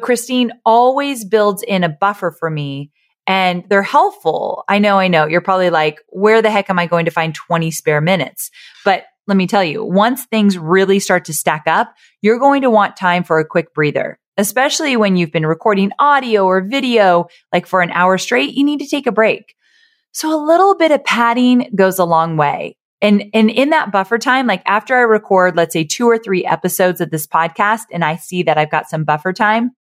Christine always builds in a buffer for me and they're helpful. I know, I know. You're probably like, where the heck am I going to find 20 spare minutes? But let me tell you, once things really start to stack up, you're going to want time for a quick breather, especially when you've been recording audio or video like for an hour straight. You need to take a break. So a little bit of padding goes a long way. And, and in that buffer time, like after I record, let's say two or three episodes of this podcast and I see that I've got some buffer time,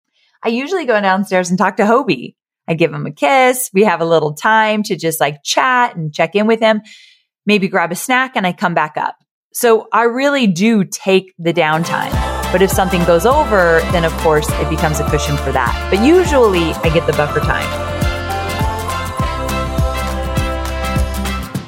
I usually go downstairs and talk to Hobie. I give him a kiss. We have a little time to just like chat and check in with him, maybe grab a snack and I come back up. So I really do take the downtime. But if something goes over, then of course it becomes a cushion for that. But usually I get the buffer time.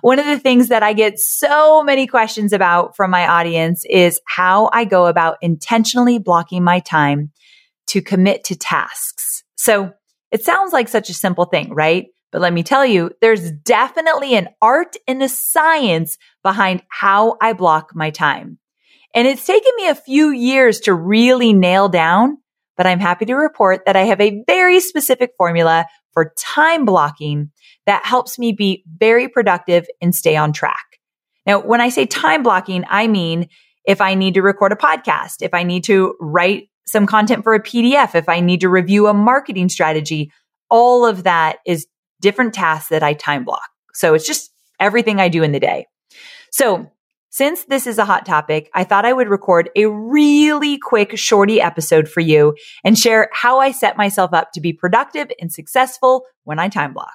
One of the things that I get so many questions about from my audience is how I go about intentionally blocking my time to commit to tasks. So it sounds like such a simple thing, right? But let me tell you, there's definitely an art and a science behind how I block my time. And it's taken me a few years to really nail down, but I'm happy to report that I have a very specific formula for time blocking that helps me be very productive and stay on track. Now, when I say time blocking, I mean if I need to record a podcast, if I need to write some content for a PDF, if I need to review a marketing strategy, all of that is different tasks that I time block. So it's just everything I do in the day. So since this is a hot topic, I thought I would record a really quick shorty episode for you and share how I set myself up to be productive and successful when I time block.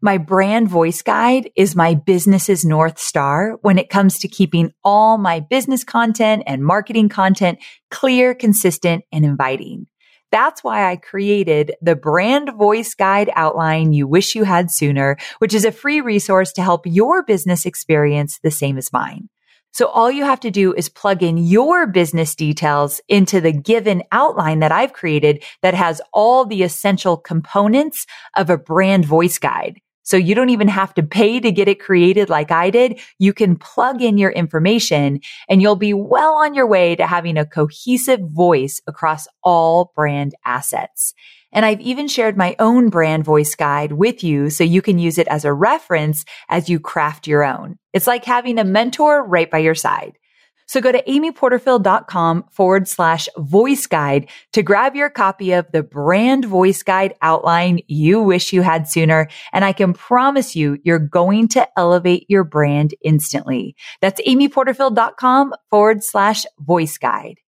My brand voice guide is my business's North Star when it comes to keeping all my business content and marketing content clear, consistent, and inviting. That's why I created the brand voice guide outline you wish you had sooner, which is a free resource to help your business experience the same as mine. So all you have to do is plug in your business details into the given outline that I've created that has all the essential components of a brand voice guide. So you don't even have to pay to get it created like I did. You can plug in your information and you'll be well on your way to having a cohesive voice across all brand assets. And I've even shared my own brand voice guide with you so you can use it as a reference as you craft your own. It's like having a mentor right by your side. So go to amyporterfield.com forward slash voice guide to grab your copy of the brand voice guide outline you wish you had sooner. And I can promise you, you're going to elevate your brand instantly. That's amyporterfield.com forward slash voice guide.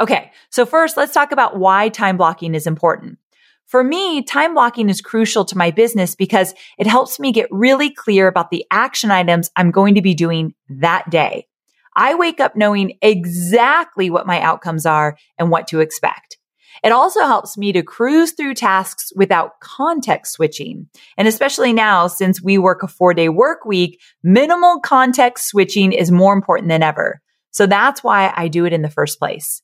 Okay. So first, let's talk about why time blocking is important. For me, time blocking is crucial to my business because it helps me get really clear about the action items I'm going to be doing that day. I wake up knowing exactly what my outcomes are and what to expect. It also helps me to cruise through tasks without context switching. And especially now, since we work a four day work week, minimal context switching is more important than ever. So that's why I do it in the first place.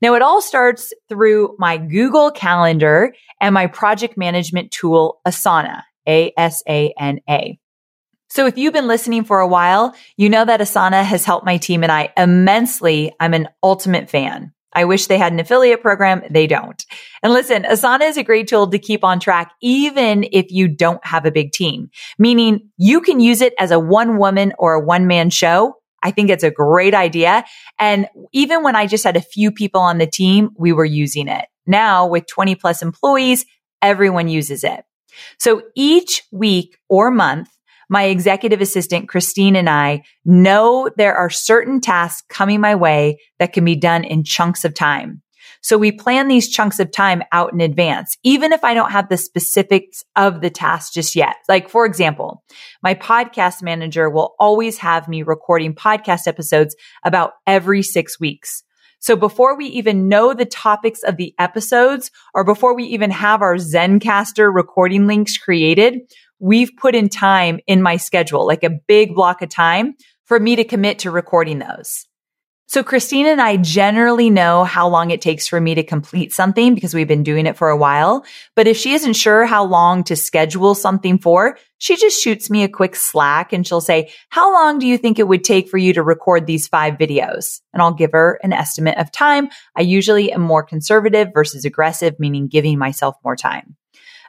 Now it all starts through my Google Calendar and my project management tool, Asana, A-S-A-N-A. So if you've been listening for a while, you know that Asana has helped my team and I immensely. I'm an ultimate fan. I wish they had an affiliate program. They don't. And listen, Asana is a great tool to keep on track, even if you don't have a big team, meaning you can use it as a one woman or a one man show I think it's a great idea. And even when I just had a few people on the team, we were using it. now with 20 plus employees, everyone uses it. So each week or month, my executive assistant, Christine and I know there are certain tasks coming my way that can be done in chunks of time. So we plan these chunks of time out in advance, even if I don't have the specifics of the task just yet. Like, for example, my podcast manager will always have me recording podcast episodes about every six weeks. So before we even know the topics of the episodes or before we even have our Zencastr recording links created, we've put in time in my schedule, like a big block of time for me to commit to recording those. So Christine and I generally know how long it takes for me to complete something because we've been doing it for a while. But if she isn't sure how long to schedule something for, she just shoots me a quick slack and she'll say, how long do you think it would take for you to record these five videos? And I'll give her an estimate of time. I usually am more conservative versus aggressive, meaning giving myself more time.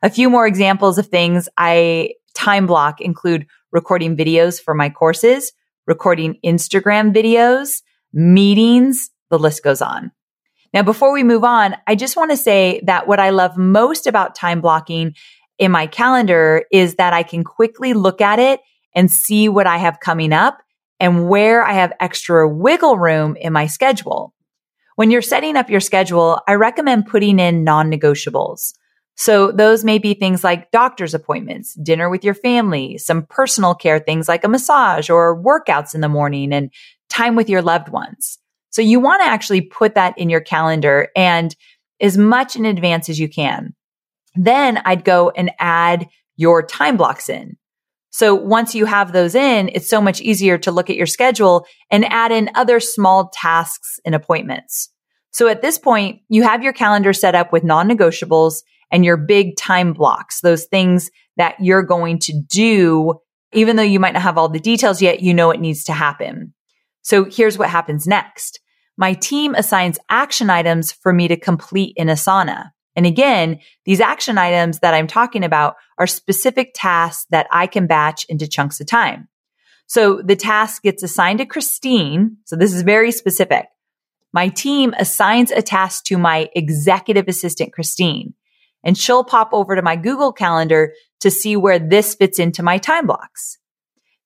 A few more examples of things I time block include recording videos for my courses, recording Instagram videos, meetings, the list goes on. Now, before we move on, I just want to say that what I love most about time blocking in my calendar is that I can quickly look at it and see what I have coming up and where I have extra wiggle room in my schedule. When you're setting up your schedule, I recommend putting in non-negotiables. So those may be things like doctor's appointments, dinner with your family, some personal care things like a massage or workouts in the morning and time with your loved ones. So you want to actually put that in your calendar and as much in advance as you can. Then I'd go and add your time blocks in. So once you have those in, it's so much easier to look at your schedule and add in other small tasks and appointments. So at this point, you have your calendar set up with non-negotiables and your big time blocks, those things that you're going to do, even though you might not have all the details yet, you know it needs to happen. So here's what happens next. My team assigns action items for me to complete in Asana. And again, these action items that I'm talking about are specific tasks that I can batch into chunks of time. So the task gets assigned to Christine. So this is very specific. My team assigns a task to my executive assistant, Christine, and she'll pop over to my Google calendar to see where this fits into my time blocks.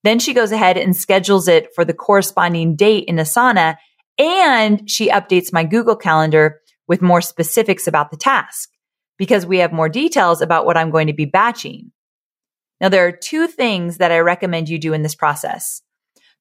Then she goes ahead and schedules it for the corresponding date in Asana and she updates my Google calendar with more specifics about the task because we have more details about what I'm going to be batching. Now, there are two things that I recommend you do in this process.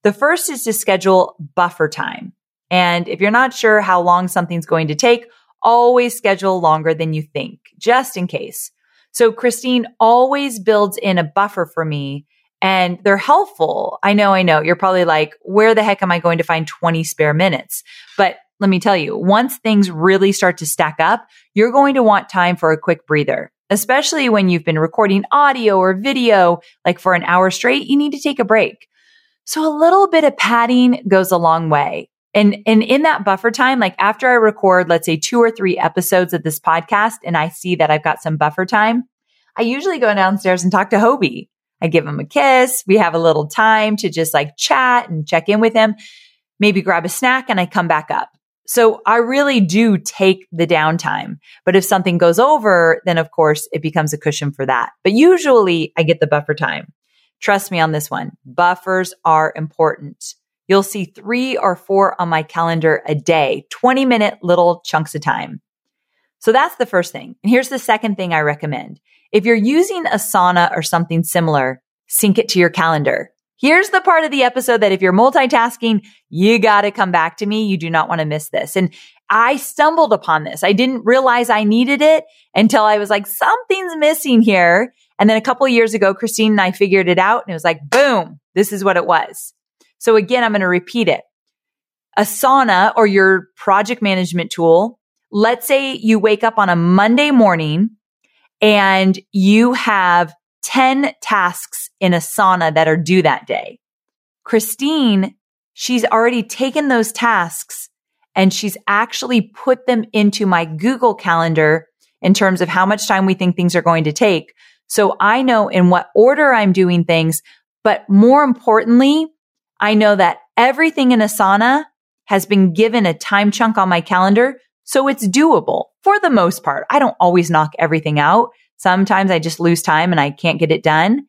The first is to schedule buffer time. And if you're not sure how long something's going to take, always schedule longer than you think, just in case. So Christine always builds in a buffer for me and they're helpful. I know, I know. You're probably like, where the heck am I going to find 20 spare minutes? But let me tell you, once things really start to stack up, you're going to want time for a quick breather, especially when you've been recording audio or video, like for an hour straight, you need to take a break. So a little bit of padding goes a long way. And, and in that buffer time, like after I record, let's say two or three episodes of this podcast and I see that I've got some buffer time, I usually go downstairs and talk to Hobie. I give him a kiss. We have a little time to just like chat and check in with him, maybe grab a snack and I come back up. So I really do take the downtime. But if something goes over, then of course it becomes a cushion for that. But usually I get the buffer time. Trust me on this one. Buffers are important. You'll see three or four on my calendar a day, 20 minute little chunks of time. So that's the first thing. And here's the second thing I recommend. If you're using Asana or something similar, sync it to your calendar. Here's the part of the episode that if you're multitasking, you got to come back to me. You do not want to miss this. And I stumbled upon this. I didn't realize I needed it until I was like, something's missing here. And then a couple years ago, Christine and I figured it out and it was like, boom, this is what it was. So again, I'm going to repeat it. Asana or your project management tool. Let's say you wake up on a Monday morning and you have 10 tasks in Asana that are due that day. Christine, she's already taken those tasks and she's actually put them into my Google calendar in terms of how much time we think things are going to take. So I know in what order I'm doing things, but more importantly, I know that everything in Asana has been given a time chunk on my calendar So it's doable for the most part. I don't always knock everything out. Sometimes I just lose time and I can't get it done.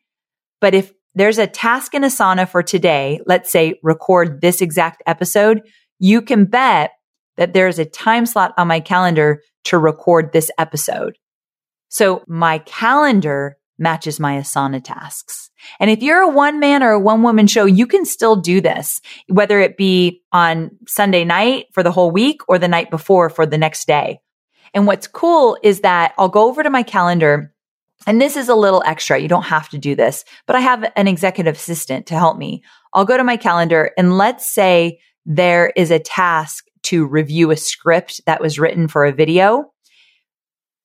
But if there's a task in Asana for today, let's say record this exact episode, you can bet that there's a time slot on my calendar to record this episode. So my calendar matches my Asana tasks. And if you're a one man or a one woman show, you can still do this, whether it be on Sunday night for the whole week or the night before for the next day. And what's cool is that I'll go over to my calendar and this is a little extra. You don't have to do this, but I have an executive assistant to help me. I'll go to my calendar and let's say there is a task to review a script that was written for a video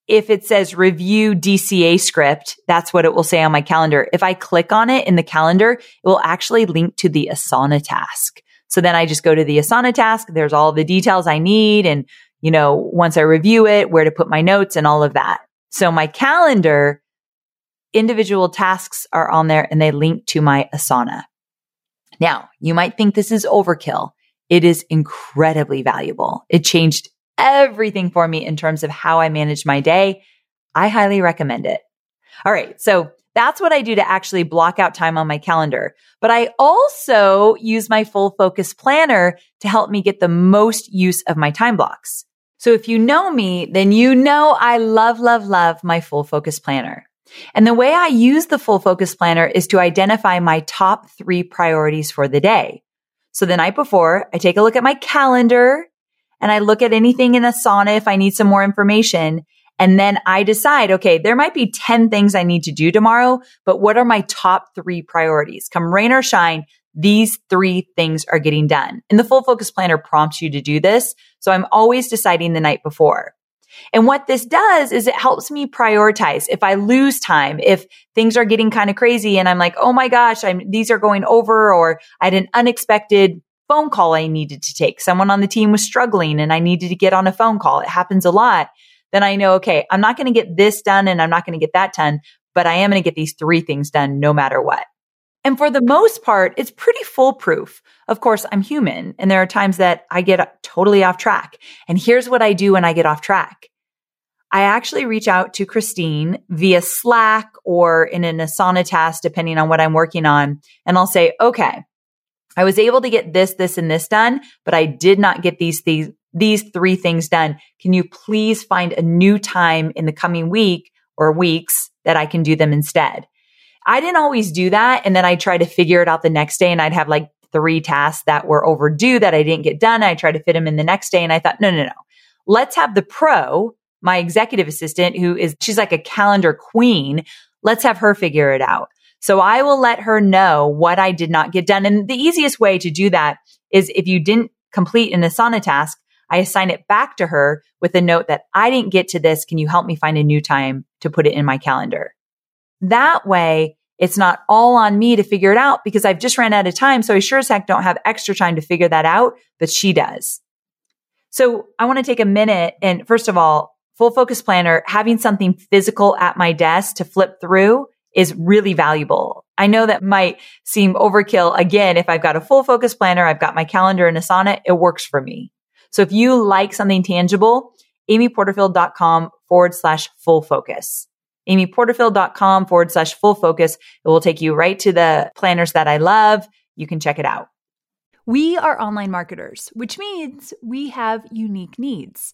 if it says review DCA script, that's what it will say on my calendar. If I click on it in the calendar, it will actually link to the Asana task. So then I just go to the Asana task. There's all the details I need. And, you know, once I review it, where to put my notes and all of that. So my calendar, individual tasks are on there and they link to my Asana. Now you might think this is overkill. It is incredibly valuable. It changed everything for me in terms of how I manage my day. I highly recommend it. All right. So that's what I do to actually block out time on my calendar. But I also use my full focus planner to help me get the most use of my time blocks. So if you know me, then you know I love, love, love my full focus planner. And the way I use the full focus planner is to identify my top three priorities for the day. So the night before, I take a look at my calendar and I look at anything in Asana if I need some more information. And then I decide, okay, there might be 10 things I need to do tomorrow, but what are my top three priorities? Come rain or shine, these three things are getting done. And the full focus planner prompts you to do this. So I'm always deciding the night before. And what this does is it helps me prioritize. If I lose time, if things are getting kind of crazy and I'm like, oh my gosh, I'm, these are going over or I had an unexpected phone call I needed to take. Someone on the team was struggling and I needed to get on a phone call. It happens a lot. Then I know, okay, I'm not going to get this done and I'm not going to get that done, but I am going to get these three things done no matter what. And for the most part, it's pretty foolproof. Of course, I'm human and there are times that I get totally off track. And here's what I do when I get off track. I actually reach out to Christine via Slack or in an Asana task, depending on what I'm working on. And I'll say, okay, I was able to get this, this, and this done, but I did not get these these these three things done. Can you please find a new time in the coming week or weeks that I can do them instead? I didn't always do that. And then I try to figure it out the next day and I'd have like three tasks that were overdue that I didn't get done. I tried to fit them in the next day and I thought, no, no, no. Let's have the pro, my executive assistant, who is, she's like a calendar queen. Let's have her figure it out. So I will let her know what I did not get done. And the easiest way to do that is if you didn't complete an Asana task, I assign it back to her with a note that I didn't get to this. Can you help me find a new time to put it in my calendar? That way, it's not all on me to figure it out because I've just ran out of time. So I sure as heck don't have extra time to figure that out, but she does. So I want to take a minute and first of all, full focus planner, having something physical at my desk to flip through is really valuable. I know that might seem overkill. Again, if I've got a full focus planner, I've got my calendar in Asana, it works for me. So if you like something tangible, amyporterfield.com forward slash full focus. amyporterfield.com forward slash full focus. It will take you right to the planners that I love. You can check it out. We are online marketers, which means we have unique needs.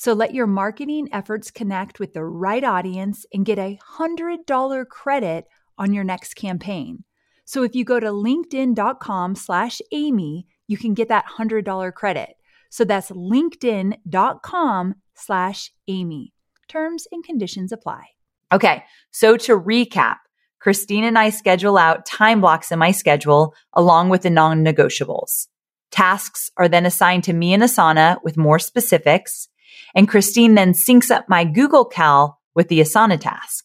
So let your marketing efforts connect with the right audience and get a $100 credit on your next campaign. So if you go to linkedin.com slash Amy, you can get that $100 credit. So that's linkedin.com slash Amy. Terms and conditions apply. Okay. So to recap, Christine and I schedule out time blocks in my schedule along with the non negotiables. Tasks are then assigned to me and Asana with more specifics. And Christine then syncs up my Google Cal with the Asana task.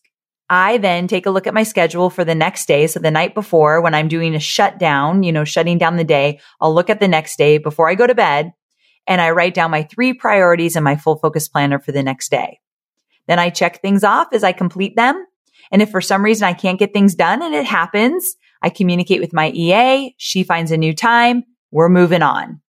I then take a look at my schedule for the next day. So the night before when I'm doing a shutdown, you know, shutting down the day, I'll look at the next day before I go to bed and I write down my three priorities in my full focus planner for the next day. Then I check things off as I complete them. And if for some reason I can't get things done and it happens, I communicate with my EA. She finds a new time. We're moving on.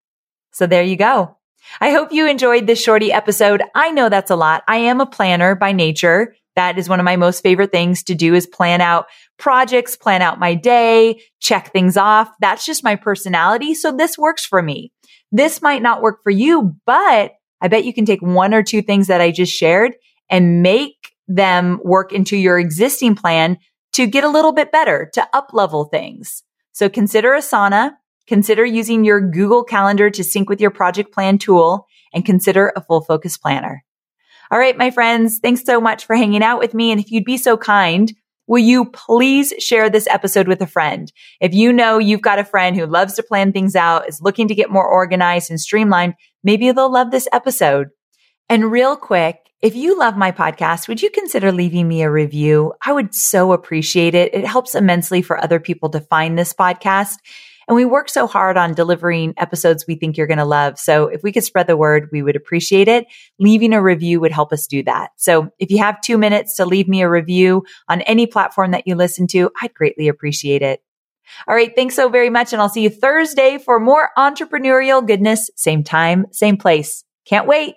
So there you go. I hope you enjoyed this shorty episode. I know that's a lot. I am a planner by nature. That is one of my most favorite things to do is plan out projects, plan out my day, check things off. That's just my personality. So this works for me. This might not work for you, but I bet you can take one or two things that I just shared and make them work into your existing plan to get a little bit better, to up level things. So consider Asana, consider using your Google Calendar to sync with your project plan tool, and consider a full focus planner. All right, my friends, thanks so much for hanging out with me. And if you'd be so kind, will you please share this episode with a friend? If you know you've got a friend who loves to plan things out, is looking to get more organized and streamlined, maybe they'll love this episode. And real quick, if you love my podcast, would you consider leaving me a review? I would so appreciate it. It helps immensely for other people to find this podcast. And we work so hard on delivering episodes we think you're going to love. So if we could spread the word, we would appreciate it. Leaving a review would help us do that. So if you have two minutes to leave me a review on any platform that you listen to, I'd greatly appreciate it. All right. Thanks so very much. And I'll see you Thursday for more entrepreneurial goodness. Same time, same place. Can't wait.